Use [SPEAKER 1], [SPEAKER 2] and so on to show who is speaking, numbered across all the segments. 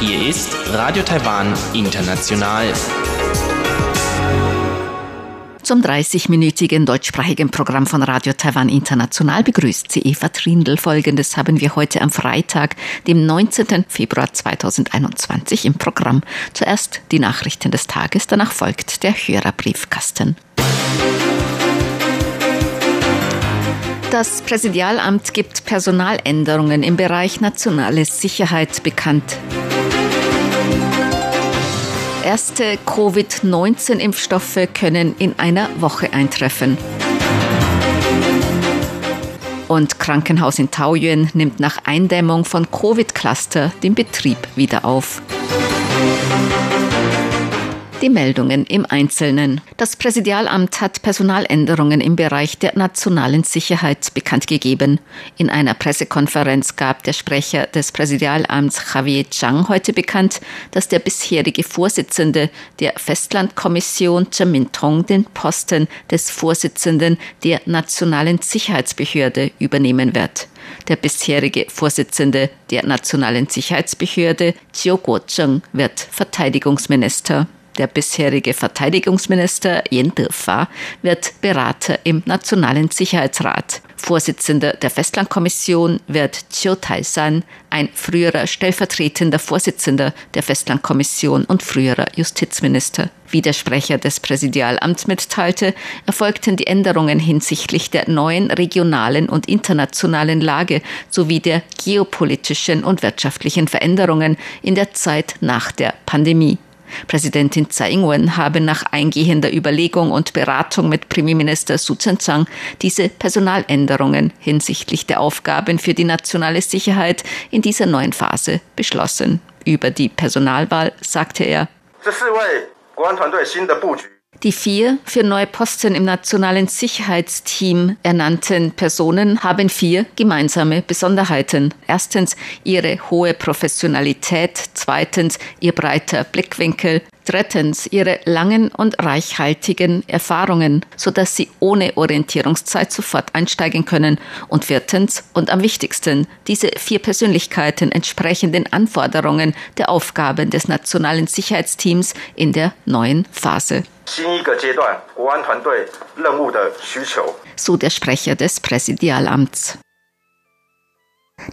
[SPEAKER 1] Hier ist Radio Taiwan International.
[SPEAKER 2] Zum 30-minütigen deutschsprachigen Programm von Radio Taiwan International begrüßt sie Eva Trindl. Folgendes haben wir heute am Freitag, dem 19. Februar 2021 im Programm. Zuerst die Nachrichten des Tages, danach folgt der Hörerbriefkasten. Das Präsidialamt gibt Personaländerungen im Bereich nationale Sicherheit bekannt. Erste Covid-19-Impfstoffe können in einer Woche eintreffen. Und Krankenhaus in Taoyuan nimmt nach Eindämmung von Covid-Cluster den Betrieb wieder auf. Die Meldungen im Einzelnen. Das Präsidialamt hat Personaländerungen im Bereich der nationalen Sicherheit bekannt gegeben. In einer Pressekonferenz gab der Sprecher des Präsidialamts Javier Chang heute bekannt, dass der bisherige Vorsitzende der Festlandkommission Chamin Tong den Posten des Vorsitzenden der Nationalen Sicherheitsbehörde übernehmen wird. Der bisherige Vorsitzende der Nationalen Sicherheitsbehörde, Chiu Kuo-cheng, wird Verteidigungsminister. Der bisherige Verteidigungsminister Yen Defa wird Berater im Nationalen Sicherheitsrat. Vorsitzender der Festlandkommission wird Chiu Tai-san, ein früherer stellvertretender Vorsitzender der Festlandkommission und früherer Justizminister. Wie der Sprecher des Präsidialamts mitteilte, erfolgten die Änderungen hinsichtlich der neuen regionalen und internationalen Lage sowie der geopolitischen und wirtschaftlichen Veränderungen in der Zeit nach der Pandemie. Präsidentin Tsai Ing-wen habe nach eingehender Überlegung und Beratung mit Premierminister Su Tseng-chang diese Personaländerungen hinsichtlich der Aufgaben für die nationale Sicherheit in dieser neuen Phase beschlossen. Über die Personalwahl sagte er, die vier für neue Posten im nationalen Sicherheitsteam ernannten Personen haben vier gemeinsame Besonderheiten. Erstens ihre hohe Professionalität, zweitens ihr breiter Blickwinkel, drittens ihre langen und reichhaltigen Erfahrungen, sodass sie ohne Orientierungszeit sofort einsteigen können und viertens und am wichtigsten, diese vier Persönlichkeiten entsprechen den Anforderungen der Aufgaben des nationalen Sicherheitsteams in der neuen Phase. So der Sprecher des Präsidialamts.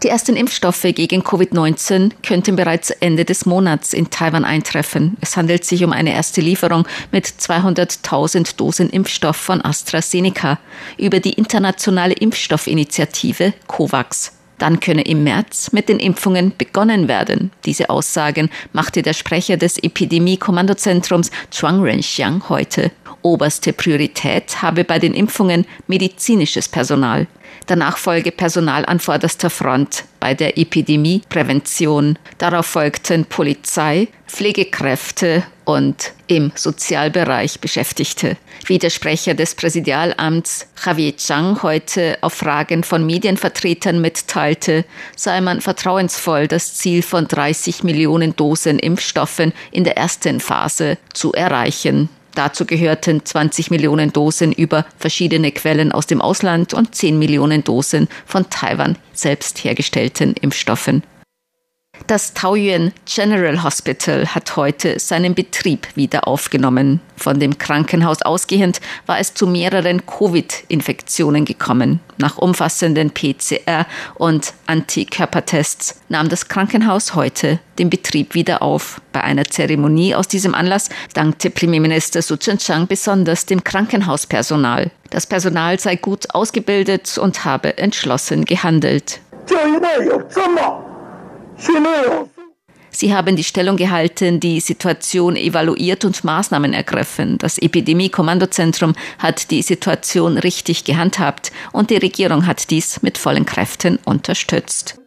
[SPEAKER 2] Die ersten Impfstoffe gegen Covid-19 könnten bereits Ende des Monats in Taiwan eintreffen. Es handelt sich um eine erste Lieferung mit 200.000 Dosen Impfstoff von AstraZeneca über die internationale Impfstoffinitiative COVAX. Dann könne im März mit den Impfungen begonnen werden. Diese Aussagen machte der Sprecher des Epidemie-Kommandozentrums Chuang Renxiang heute. Oberste Priorität habe bei den Impfungen medizinisches Personal. Danach folge Personal an vorderster Front bei der Epidemieprävention. Darauf folgten Polizei, Pflegekräfte und im Sozialbereich Beschäftigte. Wie der Sprecher des Präsidialamts Javier Chang heute auf Fragen von Medienvertretern mitteilte, sei man vertrauensvoll, das Ziel von 30 Millionen Dosen Impfstoffen in der ersten Phase zu erreichen. Dazu gehörten 20 Millionen Dosen über verschiedene Quellen aus dem Ausland und 10 Millionen Dosen von Taiwan selbst hergestellten Impfstoffen. Das Taoyuan General Hospital hat heute seinen Betrieb wieder aufgenommen. Von dem Krankenhaus ausgehend war es zu mehreren Covid-Infektionen gekommen. Nach umfassenden PCR- und Antikörpertests nahm das Krankenhaus heute den Betrieb wieder auf. Bei einer Zeremonie aus diesem Anlass dankte Premierminister Su Tseng-chang besonders dem Krankenhauspersonal. Das Personal sei gut ausgebildet und habe entschlossen gehandelt. Sie haben die Stellung gehalten, die Situation evaluiert und Maßnahmen ergriffen. Das Epidemie-Kommandozentrum hat die Situation richtig gehandhabt und die Regierung hat dies mit vollen Kräften unterstützt.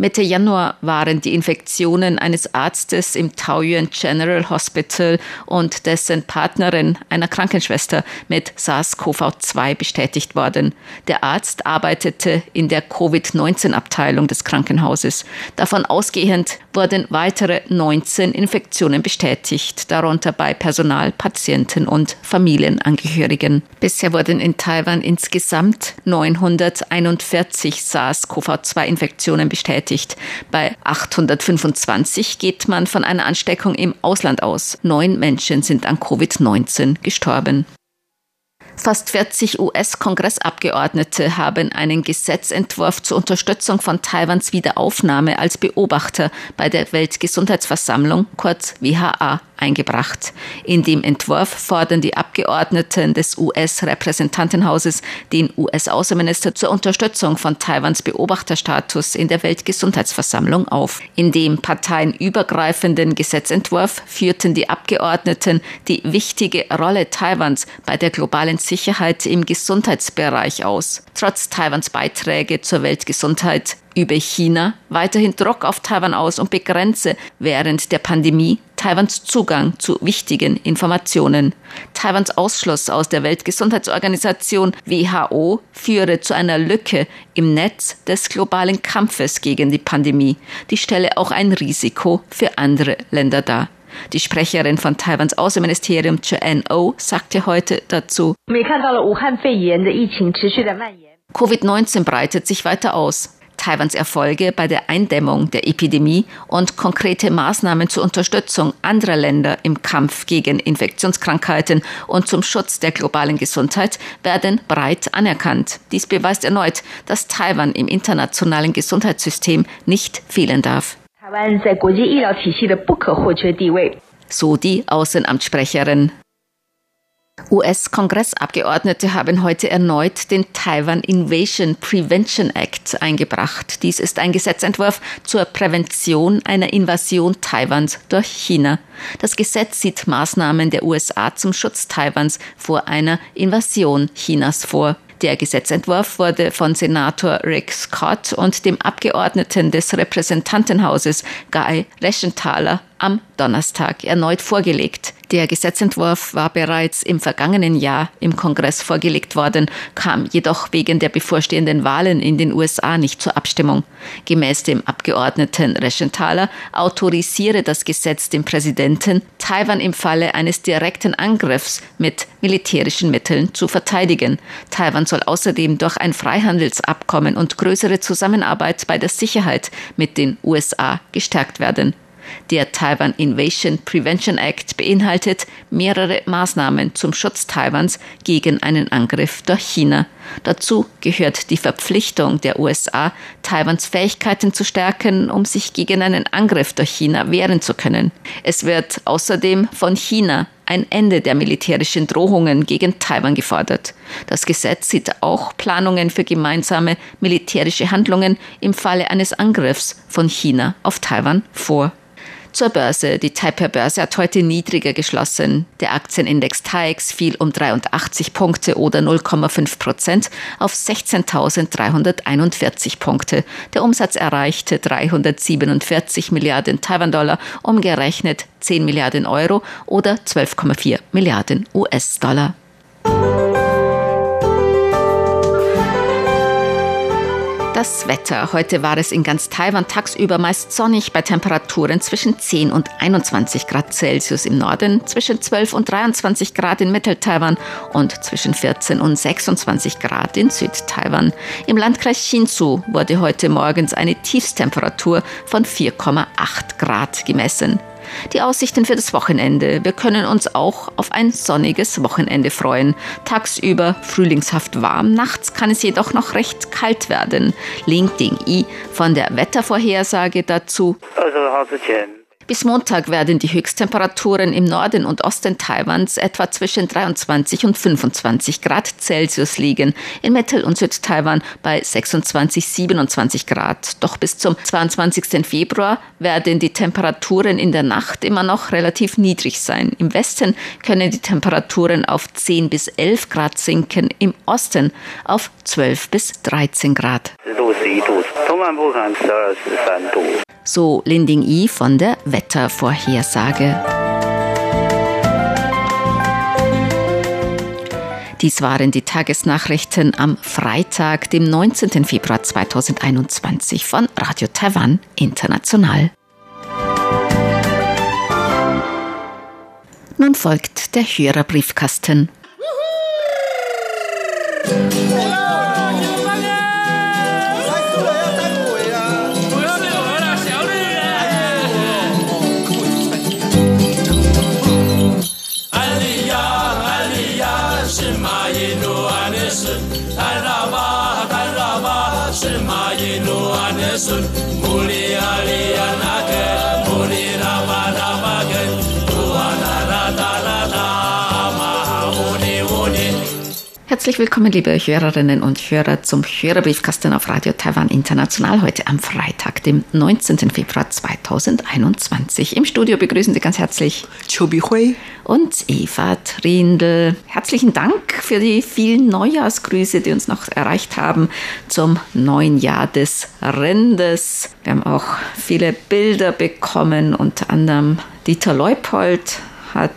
[SPEAKER 2] Mitte Januar waren die Infektionen eines Arztes im Taoyuan General Hospital und dessen Partnerin, einer Krankenschwester, mit SARS-CoV-2 bestätigt worden. Der Arzt arbeitete in der Covid-19-Abteilung des Krankenhauses. Davon ausgehend wurden weitere 19 Infektionen bestätigt, darunter bei Personal, Patienten und Familienangehörigen. Bisher wurden in Taiwan insgesamt 941 SARS-CoV-2-Infektionen bestätigt. Bei 825 geht man von einer Ansteckung im Ausland aus. Neun Menschen sind an Covid-19 gestorben. Fast 40 US-Kongressabgeordnete haben einen Gesetzentwurf zur Unterstützung von Taiwans Wiederaufnahme als Beobachter bei der Weltgesundheitsversammlung, kurz WHA, eingebracht. In dem Entwurf fordern die Abgeordneten des US-Repräsentantenhauses den US-Außenminister zur Unterstützung von Taiwans Beobachterstatus in der Weltgesundheitsversammlung auf. In dem parteienübergreifenden Gesetzentwurf führten die Abgeordneten die wichtige Rolle Taiwans bei der globalen Sicherheit im Gesundheitsbereich aus. Trotz Taiwans Beiträge zur Weltgesundheit über China weiterhin Druck auf Taiwan aus und begrenze während der Pandemie Taiwans Zugang zu wichtigen Informationen. Taiwans Ausschluss aus der Weltgesundheitsorganisation WHO führe zu einer Lücke im Netz des globalen Kampfes gegen die Pandemie. Die stelle auch ein Risiko für andere Länder dar. Die Sprecherin von Taiwans Außenministerium Chen O sagte heute dazu, Covid-19 breitet sich weiter aus. Taiwans Erfolge bei der Eindämmung der Epidemie und konkrete Maßnahmen zur Unterstützung anderer Länder im Kampf gegen Infektionskrankheiten und zum Schutz der globalen Gesundheit werden breit anerkannt. Dies beweist erneut, dass Taiwan im internationalen Gesundheitssystem nicht fehlen darf. So die Außenamtssprecherin. US-Kongressabgeordnete haben heute erneut den Taiwan Invasion Prevention Act eingebracht. Dies ist ein Gesetzentwurf zur Prävention einer Invasion Taiwans durch China. Das Gesetz sieht Maßnahmen der USA zum Schutz Taiwans vor einer Invasion Chinas vor. Der Gesetzentwurf wurde von Senator Rick Scott und dem Abgeordneten des Repräsentantenhauses Guy Reschenthaler am Donnerstag erneut vorgelegt. Der Gesetzentwurf war bereits im vergangenen Jahr im Kongress vorgelegt worden, kam jedoch wegen der bevorstehenden Wahlen in den USA nicht zur Abstimmung. Gemäß dem Abgeordneten Reschenthaler autorisiere das Gesetz dem Präsidenten, Taiwan im Falle eines direkten Angriffs mit militärischen Mitteln zu verteidigen. Taiwan soll außerdem durch ein Freihandelsabkommen und größere Zusammenarbeit bei der Sicherheit mit den USA gestärkt werden. Der Taiwan Invasion Prevention Act beinhaltet mehrere Maßnahmen zum Schutz Taiwans gegen einen Angriff durch China. Dazu gehört die Verpflichtung der USA, Taiwans Fähigkeiten zu stärken, um sich gegen einen Angriff durch China wehren zu können. Es wird außerdem von China ein Ende der militärischen Drohungen gegen Taiwan gefordert. Das Gesetz sieht auch Planungen für gemeinsame militärische Handlungen im Falle eines Angriffs von China auf Taiwan vor. Zur Börse. Die Taipei-Börse hat heute niedriger geschlossen. Der Aktienindex TAIX fiel um 83 Punkte oder 0,5 Prozent auf 16.341 Punkte. Der Umsatz erreichte 347 Milliarden Taiwan-Dollar, umgerechnet 10 Milliarden Euro oder 12,4 Milliarden US-Dollar. Das Wetter. Heute war es in ganz Taiwan tagsüber meist sonnig bei Temperaturen zwischen 10 und 21 Grad Celsius im Norden, zwischen 12 und 23 Grad in Mittel-Taiwan und zwischen 14 und 26 Grad in Süd-Taiwan. Im Landkreis Hsinchu wurde heute morgens eine Tiefstemperatur von 4,8 Grad gemessen. Die Aussichten für das Wochenende. Wir können uns auch auf ein sonniges Wochenende freuen. Tagsüber frühlingshaft warm, nachts kann es jedoch noch recht kalt werden. Ling Ding I von der Wettervorhersage dazu. Also, bis Montag werden die Höchsttemperaturen im Norden und Osten Taiwans etwa zwischen 23 und 25 Grad Celsius liegen, in Mittel- und Südtaiwan bei 26, 27 Grad. Doch bis zum 22. Februar werden die Temperaturen in der Nacht immer noch relativ niedrig sein. Im Westen können die Temperaturen auf 10 bis 11 Grad sinken, im Osten auf 12 bis 13 Grad. So Linding Yi von der Wettervorhersage. Dies waren die Tagesnachrichten am Freitag, dem 19. Februar 2021 von Radio Taiwan International. Nun folgt der Hörerbriefkasten. Taraba, Taraba, Shema Yinu Anesun, Muli Ali Anata. Herzlich willkommen, liebe Hörerinnen und Hörer, zum Hörerbriefkasten auf Radio Taiwan International heute am Freitag, dem 19. Februar 2021. Im Studio begrüßen Sie ganz herzlich
[SPEAKER 3] Chobi Hui
[SPEAKER 2] und Eva Trindl. Herzlichen Dank für die vielen Neujahrsgrüße, die uns noch erreicht haben zum neuen Jahr des Rindes. Wir haben auch viele Bilder bekommen, unter anderem Dieter Leupold hat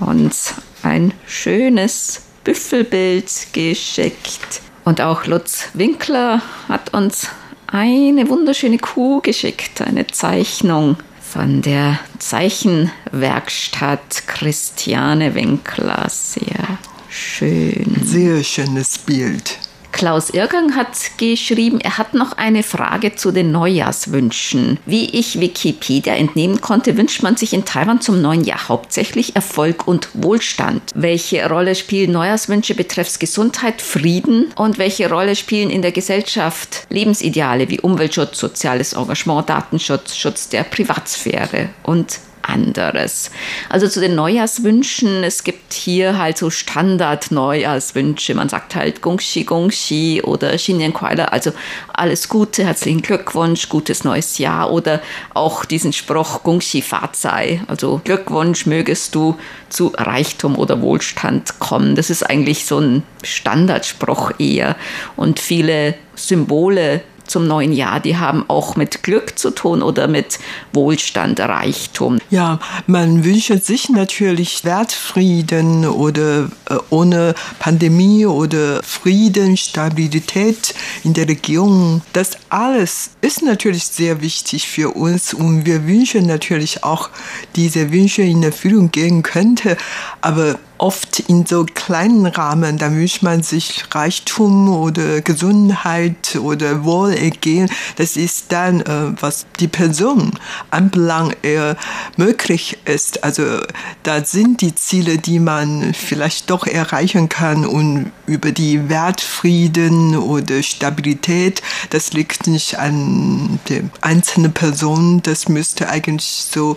[SPEAKER 2] uns ein schönes Büffelbild geschickt. Und auch Lutz Winkler hat uns eine wunderschöne Kuh geschickt, eine Zeichnung von der Zeichenwerkstatt Christiane Winkler. Sehr schön.
[SPEAKER 3] Sehr schönes Bild.
[SPEAKER 2] Klaus Irgang hat geschrieben, er hat noch eine Frage zu den Neujahrswünschen. Wie ich Wikipedia entnehmen konnte, wünscht man sich in Taiwan zum neuen Jahr hauptsächlich Erfolg und Wohlstand. Welche Rolle spielen Neujahrswünsche betreffs Gesundheit, Frieden und welche Rolle spielen in der Gesellschaft Lebensideale wie Umweltschutz, soziales Engagement, Datenschutz, Schutz der Privatsphäre und anderes. Also zu den Neujahrswünschen, es gibt hier halt so Standard-Neujahrswünsche. Man sagt halt Gongxi Gongxi oder Xinyan Kuala, also alles Gute, herzlichen Glückwunsch, gutes neues Jahr oder auch diesen Spruch Gongxi Fazai, also Glückwunsch mögest du zu Reichtum oder Wohlstand kommen. Das ist eigentlich so ein Standardspruch eher und viele Symbole zum neuen Jahr, die haben auch mit Glück zu tun oder mit Wohlstand, Reichtum.
[SPEAKER 3] Ja, man wünscht sich natürlich Wertfrieden oder äh, ohne Pandemie oder Frieden, Stabilität in der Region. Das alles ist natürlich sehr wichtig für uns und wir wünschen natürlich auch, diese Wünsche in Erfüllung gehen könnte. Aber oft in so kleinen Rahmen, da wünscht man sich Reichtum oder Gesundheit oder Wohlergehen. Das ist dann, äh, was die Person anbelangt, eher möglich ist. Also da sind die Ziele, die man vielleicht doch erreichen kann und über die Wertfrieden oder Stabilität, das liegt nicht an der einzelnen Person. Das müsste eigentlich so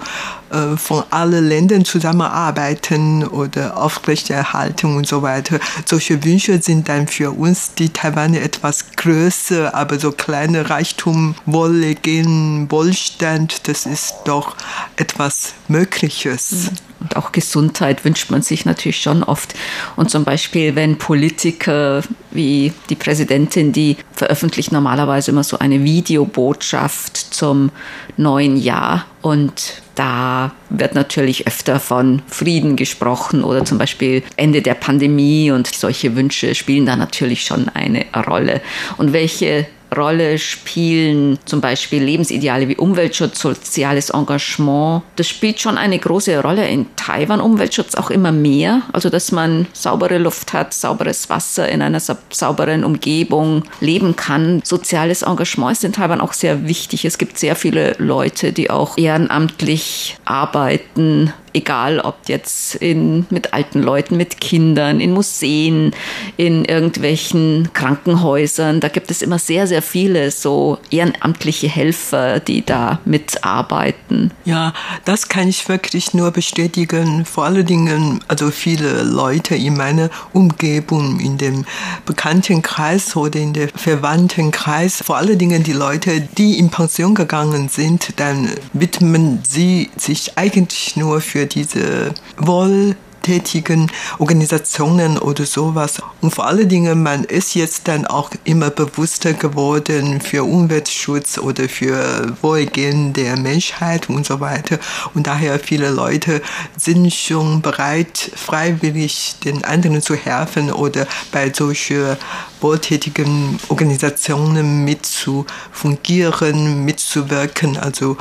[SPEAKER 3] äh, von allen Ländern zusammenarbeiten oder auf Aufrechterhaltung und so weiter. Solche Wünsche sind dann für uns, die Taiwaner, etwas größer, aber so kleine Reichtum, Wohlergehen, Wohlstand, das ist doch etwas Mögliches.
[SPEAKER 2] Und auch Gesundheit wünscht man sich natürlich schon oft. Und zum Beispiel, wenn Politiker wie die Präsidentin, die veröffentlicht normalerweise immer so eine Videobotschaft zum neuen Jahr und da wird natürlich öfter von Frieden gesprochen oder zum Beispiel Ende der Pandemie und solche Wünsche spielen da natürlich schon eine Rolle. Und welche Rolle spielen zum Beispiel Lebensideale wie Umweltschutz, soziales Engagement. Das spielt schon eine große Rolle in Taiwan. Umweltschutz auch immer mehr. Also, dass man saubere Luft hat, sauberes Wasser in einer sauberen Umgebung leben kann. Soziales Engagement ist in Taiwan auch sehr wichtig. Es gibt sehr viele Leute, die auch ehrenamtlich arbeiten egal ob jetzt in, mit alten Leuten, mit Kindern, in Museen, in irgendwelchen Krankenhäusern. Da gibt es immer sehr, sehr viele so ehrenamtliche Helfer, die da mitarbeiten.
[SPEAKER 3] Ja, das kann ich wirklich nur bestätigen. Vor allen Dingen, also viele Leute in meiner Umgebung, in dem Bekanntenkreis oder in der Verwandtenkreis, vor allen Dingen die Leute, die in Pension gegangen sind, dann widmen sie sich eigentlich nur für für diese wohltätigen Organisationen oder sowas. Und vor allen Dingen, man ist jetzt dann auch immer bewusster geworden für Umweltschutz oder für Wohlgehen der Menschheit und so weiter. Und daher viele Leute sind schon bereit, freiwillig den anderen zu helfen oder bei solchen wohltätigen Organisationen mit zu fungieren, mitzuwirken. Also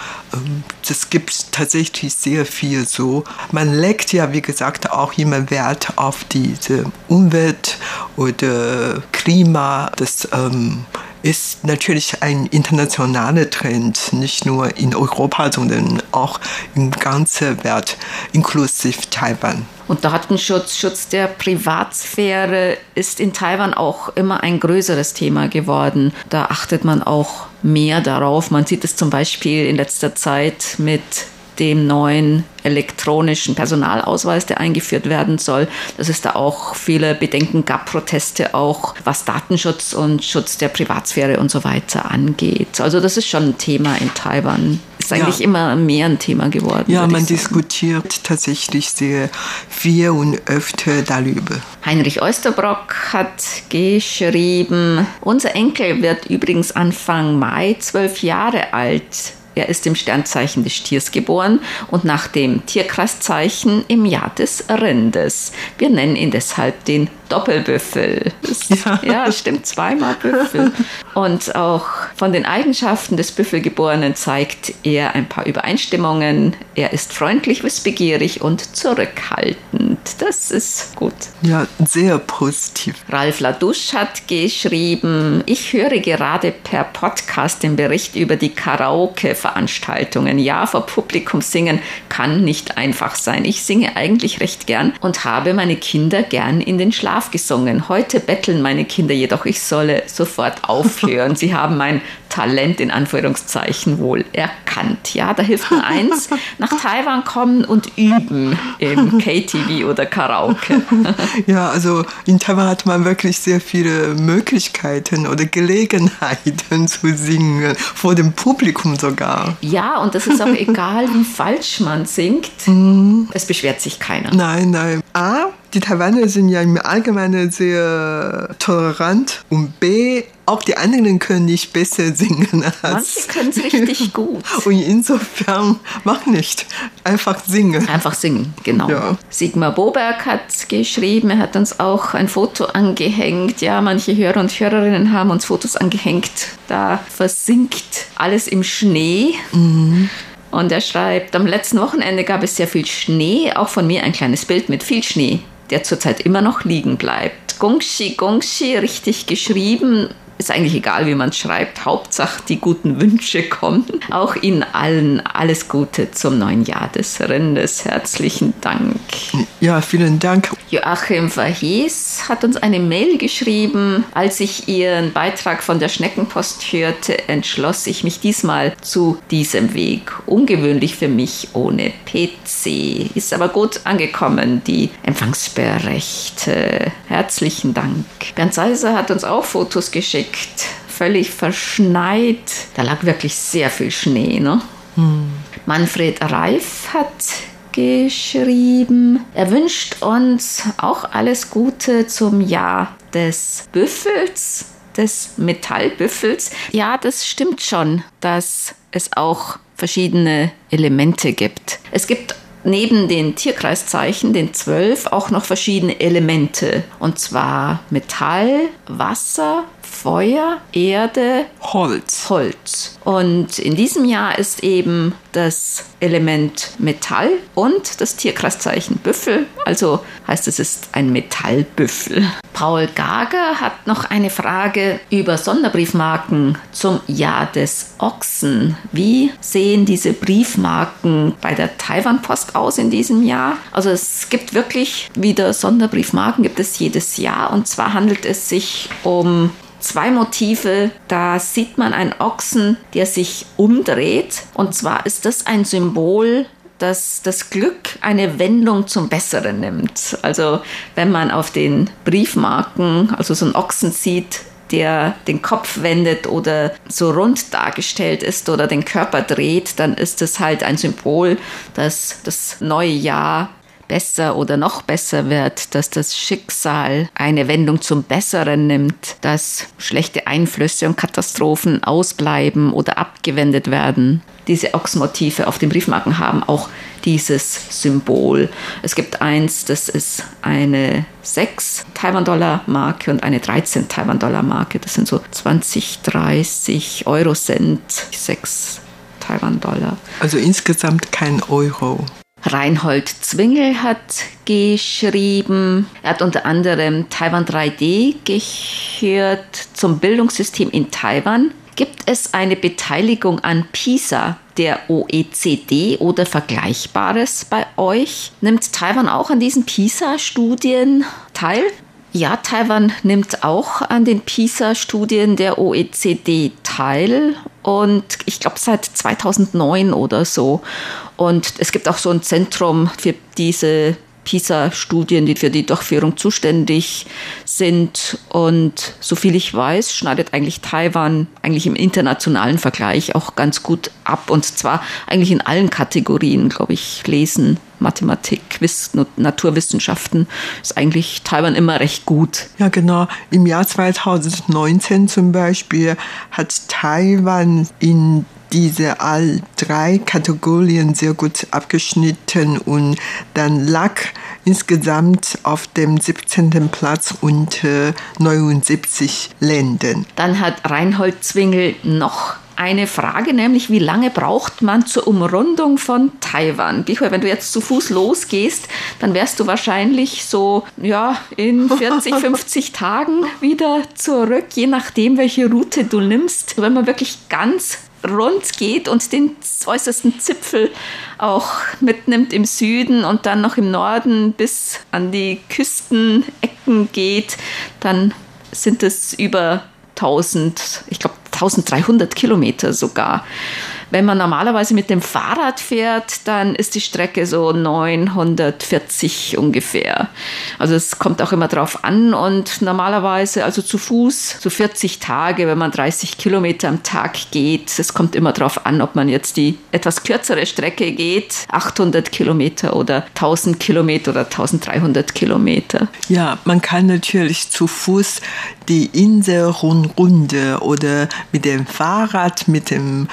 [SPEAKER 3] das ähm, gibt tatsächlich sehr viel so. Man legt ja, wie gesagt, auch immer Wert auf diese Umwelt oder Klima. Das ähm, ist natürlich ein internationaler Trend, nicht nur in Europa, sondern auch im ganzen Welt, inklusive Taiwan.
[SPEAKER 2] Und Datenschutz, Schutz der Privatsphäre ist in Taiwan auch immer ein größeres Thema geworden. Da achtet man auch mehr darauf. Man sieht es zum Beispiel in letzter Zeit mit dem neuen elektronischen Personalausweis, der eingeführt werden soll, dass es da auch viele Bedenken gab, Proteste auch, was Datenschutz und Schutz der Privatsphäre und so weiter angeht. Also das ist schon ein Thema in Taiwan. Ist eigentlich ja. immer mehr ein Thema geworden.
[SPEAKER 3] Ja, man diskutiert tatsächlich sehr viel und öfter darüber.
[SPEAKER 2] Heinrich Oesterbrock hat geschrieben, unser Enkel wird übrigens Anfang Mai zwölf Jahre alt. Er ist im Sternzeichen des Stiers geboren und nach dem Tierkreiszeichen im Jahr des Rindes. Wir nennen ihn deshalb den Doppelbüffel. ja. ja, stimmt, zweimal Büffel. Und auch von den Eigenschaften des Büffelgeborenen zeigt er ein paar Übereinstimmungen. Er ist freundlich, wissbegierig und zurückhaltend. Das ist gut.
[SPEAKER 3] Ja, sehr positiv.
[SPEAKER 2] Ralf Ladusch hat geschrieben, ich höre gerade per Podcast den Bericht über die Karaoke-Veranstaltungen. Ja, vor Publikum singen kann nicht einfach sein. Ich singe eigentlich recht gern und habe meine Kinder gern in den Schlaf Schlaf gesungen. Heute betteln meine Kinder jedoch, ich solle sofort aufhören. Sie haben mein Talent in Anführungszeichen wohl erkannt. Ja, da hilft nur eins, nach Taiwan kommen und üben im KTV oder Karaoke.
[SPEAKER 3] Ja, also in Taiwan hat man wirklich sehr viele Möglichkeiten oder Gelegenheiten zu singen, vor dem Publikum sogar.
[SPEAKER 2] Ja, und das ist auch egal, wie falsch man singt. Mhm. Es beschwert sich keiner.
[SPEAKER 3] Nein, nein. Die Taiwaner sind ja im Allgemeinen sehr tolerant und B, auch die anderen können nicht besser singen
[SPEAKER 2] als. Manche können es richtig gut.
[SPEAKER 3] Und insofern mach nicht. Einfach singen.
[SPEAKER 2] Einfach singen, genau. Ja. Sigmar Boberg hat geschrieben, er hat uns auch ein Foto angehängt. Ja, manche Hörer und Hörerinnen haben uns Fotos angehängt. Da versinkt alles im Schnee. Mhm. Und er schreibt, am letzten Wochenende gab es sehr viel Schnee, auch von mir ein kleines Bild mit viel Schnee der zurzeit immer noch liegen bleibt. Gongshi, Gongshi, richtig geschrieben, ist eigentlich egal, wie man schreibt. Hauptsache, die guten Wünsche kommen. Auch Ihnen allen alles Gute zum neuen Jahr des Rindes. Herzlichen Dank.
[SPEAKER 3] Ja, vielen Dank.
[SPEAKER 2] Joachim Verhees hat uns eine Mail geschrieben. Als ich Ihren Beitrag von der Schneckenpost hörte, entschloss ich mich diesmal zu diesem Weg. Ungewöhnlich für mich ohne PC. Ist aber gut angekommen, die Empfangsberechte. Herzlichen Dank. Bernd Seiser hat uns auch Fotos geschickt bedeckt, völlig verschneit. Da lag wirklich sehr viel Schnee. Ne? Hm. Manfred Reif hat geschrieben, er wünscht uns auch alles Gute zum Jahr des Büffels, des Metallbüffels. Ja, das stimmt schon, dass es auch verschiedene Elemente gibt. Es gibt neben den Tierkreiszeichen, den zwölf, auch noch verschiedene Elemente. Und zwar Metall, Wasser, Feuer, Erde,
[SPEAKER 3] Holz.
[SPEAKER 2] Holz. Und in diesem Jahr ist eben das Element Metall und das Tierkreiszeichen Büffel. Also heißt es ist ein Metallbüffel. Paul Gager hat noch eine Frage über Sonderbriefmarken zum Jahr des Ochsen. Wie sehen diese Briefmarken bei der Taiwan-Post aus in diesem Jahr? Also es gibt wirklich wieder Sonderbriefmarken, gibt es jedes Jahr. Und zwar handelt es sich um zwei Motive. Da sieht man einen Ochsen, der sich umdreht. Und zwar ist das ein Symbol dass das Glück eine Wendung zum Besseren nimmt. Also wenn man auf den Briefmarken, also so einen Ochsen sieht, der den Kopf wendet oder so rund dargestellt ist oder den Körper dreht, dann ist es halt ein Symbol, dass das neue Jahr besser oder noch besser wird, dass das Schicksal eine Wendung zum Besseren nimmt, dass schlechte Einflüsse und Katastrophen ausbleiben oder abgewendet werden. Diese Ochsmotive auf den Briefmarken haben auch dieses Symbol. Es gibt eins, das ist eine 6 Taiwan-Dollar-Marke und eine 13 Taiwan-Dollar-Marke. Das sind so 20, 30 Euro-Cent, 6 Taiwan-Dollar.
[SPEAKER 3] Also insgesamt kein Euro.
[SPEAKER 2] Reinhold Zwingel hat geschrieben. Er hat unter anderem Taiwan 3D gehört zum Bildungssystem in Taiwan. Gibt es eine Beteiligung an PISA der OECD oder Vergleichbares bei euch? Nimmt Taiwan auch an diesen PISA-Studien teil? Ja, Taiwan nimmt auch an den PISA-Studien der OECD teil und ich glaube seit 2009 oder so. Und es gibt auch so ein Zentrum für diese PISA-Studien, die für die Durchführung zuständig sind. Und soviel ich weiß, schneidet eigentlich Taiwan eigentlich im internationalen Vergleich auch ganz gut ab. Und zwar eigentlich in allen Kategorien, glaube ich, Lesen, Mathematik, und Naturwissenschaften ist eigentlich Taiwan immer recht gut.
[SPEAKER 3] Ja, genau. Im Jahr 2019 zum Beispiel hat Taiwan in diese all drei Kategorien sehr gut abgeschnitten und dann lag insgesamt auf dem 17. Platz unter 79 Ländern.
[SPEAKER 2] Dann hat Reinhold Zwingel noch eine Frage, nämlich wie lange braucht man zur Umrundung von Taiwan? Bicho, wenn du jetzt zu Fuß losgehst, dann wärst du wahrscheinlich so ja, in 40, 50 Tagen wieder zurück, je nachdem, welche Route du nimmst. Wenn man wirklich ganz rund geht und den äußersten Zipfel auch mitnimmt im Süden und dann noch im Norden bis an die Küstenecken geht, dann sind es über 1000, ich glaube 1300 Kilometer sogar. Wenn man normalerweise mit dem Fahrrad fährt, dann ist die Strecke so 940 ungefähr. Also es kommt auch immer drauf an und normalerweise, also zu Fuß, so 40 Tage, wenn man 30 Kilometer am Tag geht. Es kommt immer drauf an, ob man jetzt die etwas kürzere Strecke geht, 800 Kilometer oder 1000 Kilometer oder 1300 Kilometer.
[SPEAKER 3] Ja, man kann natürlich zu Fuß die Inselrundrunde oder mit dem Fahrrad, mit dem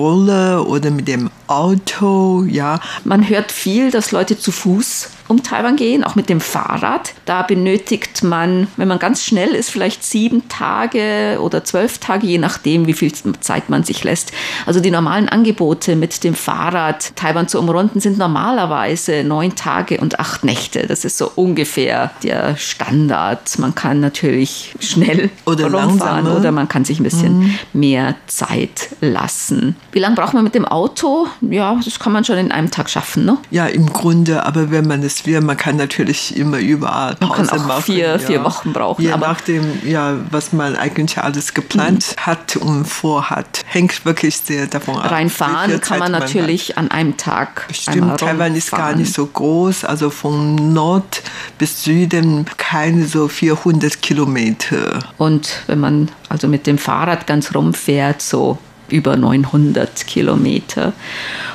[SPEAKER 3] Motorroller oder mit dem Auto, ja.
[SPEAKER 2] Man hört viel, dass Leute zu Fuß um Taiwan gehen, auch mit dem Fahrrad. Da benötigt man, wenn man ganz schnell ist, vielleicht sieben Tage oder zwölf Tage, je nachdem, wie viel Zeit man sich lässt. Also die normalen Angebote mit dem Fahrrad Taiwan zu umrunden sind normalerweise neun Tage und acht Nächte. Das ist so ungefähr der Standard. Man kann natürlich schnell
[SPEAKER 3] oder rumfahren
[SPEAKER 2] oder man kann sich ein bisschen mhm. mehr Zeit lassen. Wie lange braucht man mit dem Auto? Ja, das kann man schon in einem Tag schaffen, ne?
[SPEAKER 3] Ja, im Grunde, aber wenn man es wir, man kann natürlich immer überall
[SPEAKER 2] Pause man kann auch machen. Vier, ja. vier Wochen brauchen.
[SPEAKER 3] Je nachdem, ja, was man eigentlich alles geplant mhm. hat und vorhat. Hängt wirklich sehr davon ab.
[SPEAKER 2] Reinfahren kann man natürlich man an einem Tag.
[SPEAKER 3] Stimmt, Taiwan ist gar nicht so groß, also von Nord bis Süden keine so 400 Kilometer.
[SPEAKER 2] Und wenn man also mit dem Fahrrad ganz rumfährt, so über 900 Kilometer.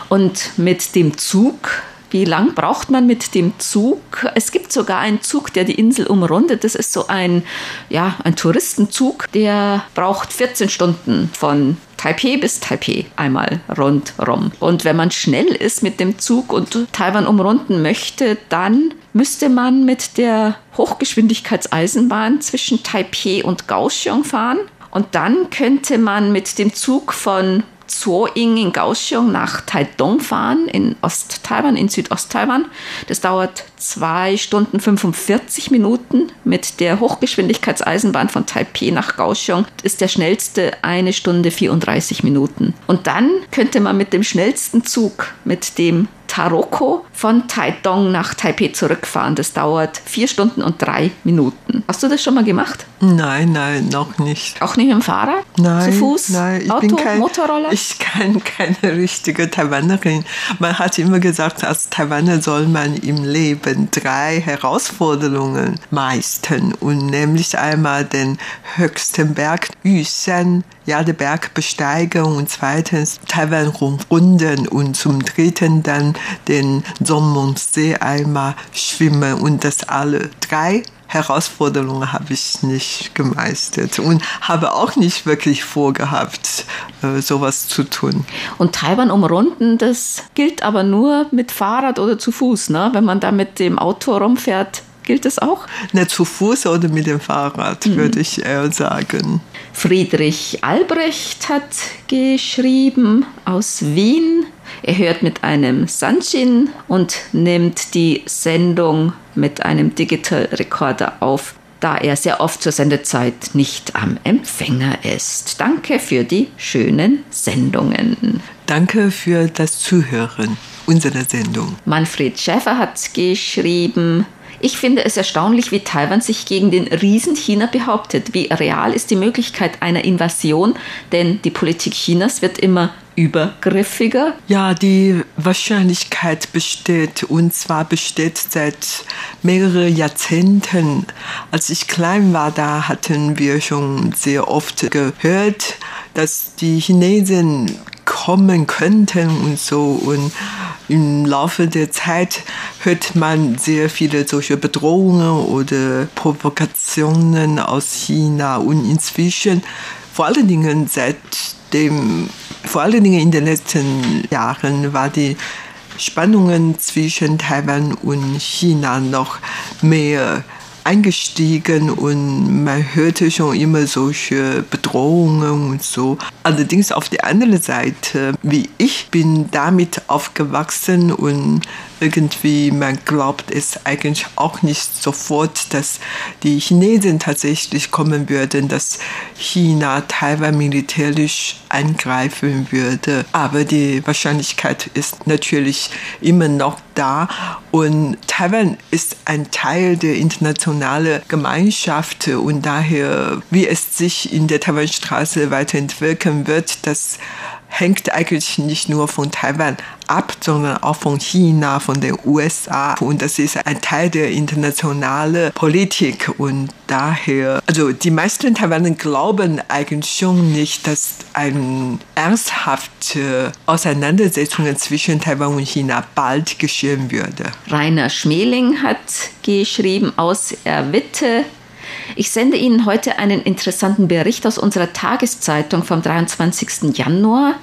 [SPEAKER 2] Und mit dem Zug wie lang braucht man mit dem Zug? Es gibt sogar einen Zug, der die Insel umrundet. Das ist so ein, ja, ein Touristenzug. Der braucht 14 Stunden von Taipei bis Taipei einmal rundrum. Und wenn man schnell ist mit dem Zug und Taiwan umrunden möchte, dann müsste man mit der Hochgeschwindigkeitseisenbahn zwischen Taipei und Kaohsiung fahren. Und dann könnte man mit dem Zug von Zuoying in Kaohsiung nach Taidong fahren, in Ost-Taiwan, in Südost-Taiwan. Das dauert zwei Stunden 45 Minuten. Mit der Hochgeschwindigkeitseisenbahn von Taipei nach Kaohsiung ist der schnellste eine Stunde 34 Minuten. Und dann könnte man mit dem schnellsten Zug, mit dem Taroko von Taidong nach Taipei zurückfahren. Das dauert vier Stunden und drei Minuten. Hast du das schon mal gemacht?
[SPEAKER 3] Nein, nein, noch nicht.
[SPEAKER 2] Auch nicht mit dem Fahrrad?
[SPEAKER 3] Nein.
[SPEAKER 2] Zu Fuß?
[SPEAKER 3] Nein, ich
[SPEAKER 2] Auto,
[SPEAKER 3] bin kein,
[SPEAKER 2] Motorroller?
[SPEAKER 3] Ich kann keine richtige Taiwanerin. Man hat immer gesagt, als Taiwaner soll man im Leben drei Herausforderungen meistern. Und nämlich einmal den höchsten Berg Yushan ja, den Berg besteigen und zweitens Taiwan rumrunden und zum dritten dann den Sonnensee einmal schwimmen und das alle drei Herausforderungen habe ich nicht gemeistert und habe auch nicht wirklich vorgehabt, äh, sowas zu tun.
[SPEAKER 2] Und Taiwan umrunden, das gilt aber nur mit Fahrrad oder zu Fuß, ne? Wenn man da mit dem Auto rumfährt, gilt das auch?
[SPEAKER 3] Na, zu Fuß oder mit dem Fahrrad, mhm. würde ich eher sagen.
[SPEAKER 2] Friedrich Albrecht hat geschrieben aus Wien. Er hört mit einem Sanshin und nimmt die Sendung mit einem Digital Recorder auf, da er sehr oft zur Sendezeit nicht am Empfänger ist. Danke für die schönen Sendungen.
[SPEAKER 3] Danke für das Zuhören unserer Sendung.
[SPEAKER 2] Manfred Schäfer hat geschrieben, ich finde es erstaunlich, wie Taiwan sich gegen den Riesen China behauptet. Wie real ist die Möglichkeit einer Invasion? Denn die Politik Chinas wird immer übergriffiger?
[SPEAKER 3] Ja, die Wahrscheinlichkeit besteht und zwar besteht seit mehreren Jahrzehnten. Als ich klein war, da hatten wir schon sehr oft gehört, dass die Chinesen kommen könnten und so und im Laufe der Zeit hört man sehr viele solche Bedrohungen oder Provokationen aus China und inzwischen, vor allen Dingen seit dem, vor allen Dingen in den letzten Jahren war die Spannungen zwischen Taiwan und China noch mehr eingestiegen und man hörte schon immer solche Bedrohungen und so. Allerdings auf der anderen Seite, wie ich bin damit aufgewachsen und irgendwie, man glaubt es eigentlich auch nicht sofort, dass die Chinesen tatsächlich kommen würden, dass China Taiwan militärisch eingreifen würde. Aber die Wahrscheinlichkeit ist natürlich immer noch da und Taiwan ist ein Teil der internationalen Gemeinschaft und daher, wie es sich in der Taiwanstraße weiterentwickeln wird, das hängt eigentlich nicht nur von Taiwan ab, sondern auch von China, von den USA. Und das ist ein Teil der internationalen Politik. Und daher, also die meisten Taiwaner glauben eigentlich schon nicht, dass eine ernsthafte Auseinandersetzung zwischen Taiwan und China bald geschehen würde.
[SPEAKER 2] Rainer Schmeling hat geschrieben aus Erwitte, ich sende Ihnen heute einen interessanten Bericht aus unserer Tageszeitung vom 23. Januar.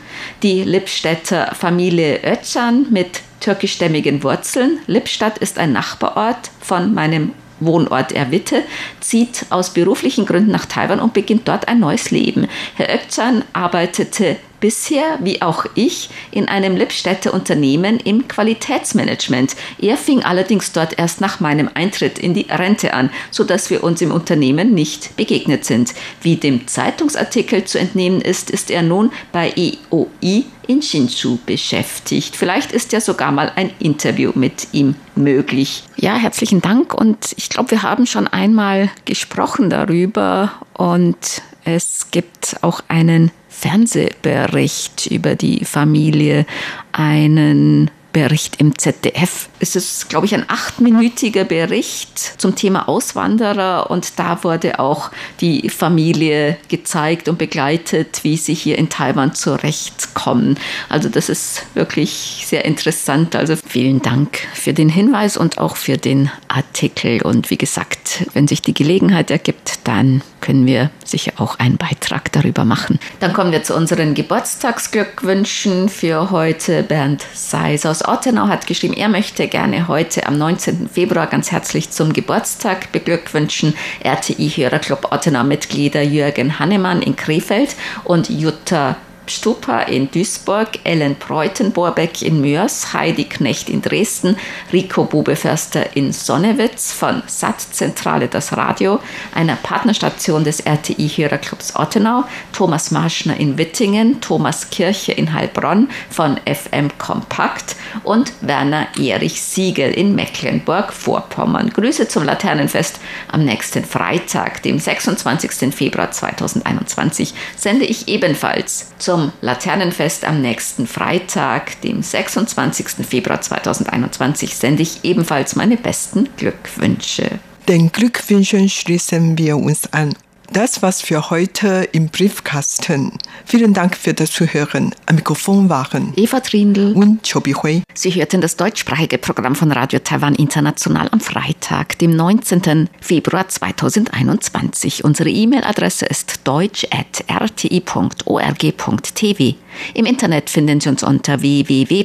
[SPEAKER 2] Die Lippstädter Familie Özcan mit türkischstämmigen Wurzeln. Lippstadt ist ein Nachbarort von meinem Wohnort Erwitte, zieht aus beruflichen Gründen nach Taiwan und beginnt dort ein neues Leben. Herr Özcan arbeitete bisher, wie auch ich, in einem Lippstädter Unternehmen im Qualitätsmanagement. Er fing allerdings dort erst nach meinem Eintritt in die Rente an, sodass wir uns im Unternehmen nicht begegnet sind. Wie dem Zeitungsartikel zu entnehmen ist, ist er nun bei EOI in Shinshu beschäftigt. Vielleicht ist ja sogar mal ein Interview mit ihm möglich. Ja, herzlichen Dank und ich glaube, wir haben schon einmal gesprochen darüber und es gibt auch einen Fernsehbericht über die Familie, einen Bericht im ZDF. Es ist, glaube ich, ein achtminütiger Bericht zum Thema Auswanderer und da wurde auch die Familie gezeigt und begleitet, wie sie hier in Taiwan zurechtkommen. Also das ist wirklich sehr interessant. Also vielen Dank für den Hinweis und auch für den Artikel. Und wie gesagt, wenn sich die Gelegenheit ergibt, dann können wir sicher auch einen Beitrag darüber machen. Dann kommen wir zu unseren Geburtstagsglückwünschen für heute. Bernd Seis aus Ottenau hat geschrieben, er möchte gerne heute am 19. Februar ganz herzlich zum Geburtstag beglückwünschen. RTI-Hörerclub Ottenau-Mitglieder Jürgen Hannemann in Krefeld und Jutta Stupa in Duisburg, Ellen Preutenborbeck in Mörs, Heidi Knecht in Dresden, Rico Bubeförster in Sonnewitz von Satzzentrale Das Radio, einer Partnerstation des RTI Hörerclubs Ottenau, Thomas Marschner in Wittingen, Thomas Kirche in Heilbronn von FM Kompakt und Werner Erich Siegel in Mecklenburg-Vorpommern. Grüße zum Laternenfest am nächsten Freitag, dem 26. Februar 2021, sende ich ebenfalls zur zum Laternenfest am nächsten Freitag, dem 26. Februar 2021, sende ich ebenfalls meine besten Glückwünsche.
[SPEAKER 3] Den Glückwünschen schließen wir uns an. Das war's für heute im Briefkasten. Vielen Dank für das Zuhören. Am Mikrofon waren
[SPEAKER 2] Eva Trindl
[SPEAKER 3] und Chobi Hui.
[SPEAKER 2] Sie hörten das deutschsprachige Programm von Radio Taiwan International am Freitag, dem 19. Februar 2021. Unsere E-Mail-Adresse ist deutsch.rti.org.tv. Im Internet finden Sie uns unter www.rti.org.tv,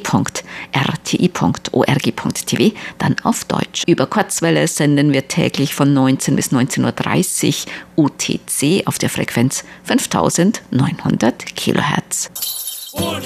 [SPEAKER 2] dann auf Deutsch. Über Kurzwelle senden wir täglich von 19 bis 19.30 Uhr UTC auf der Frequenz 5900 Kilohertz. Ohne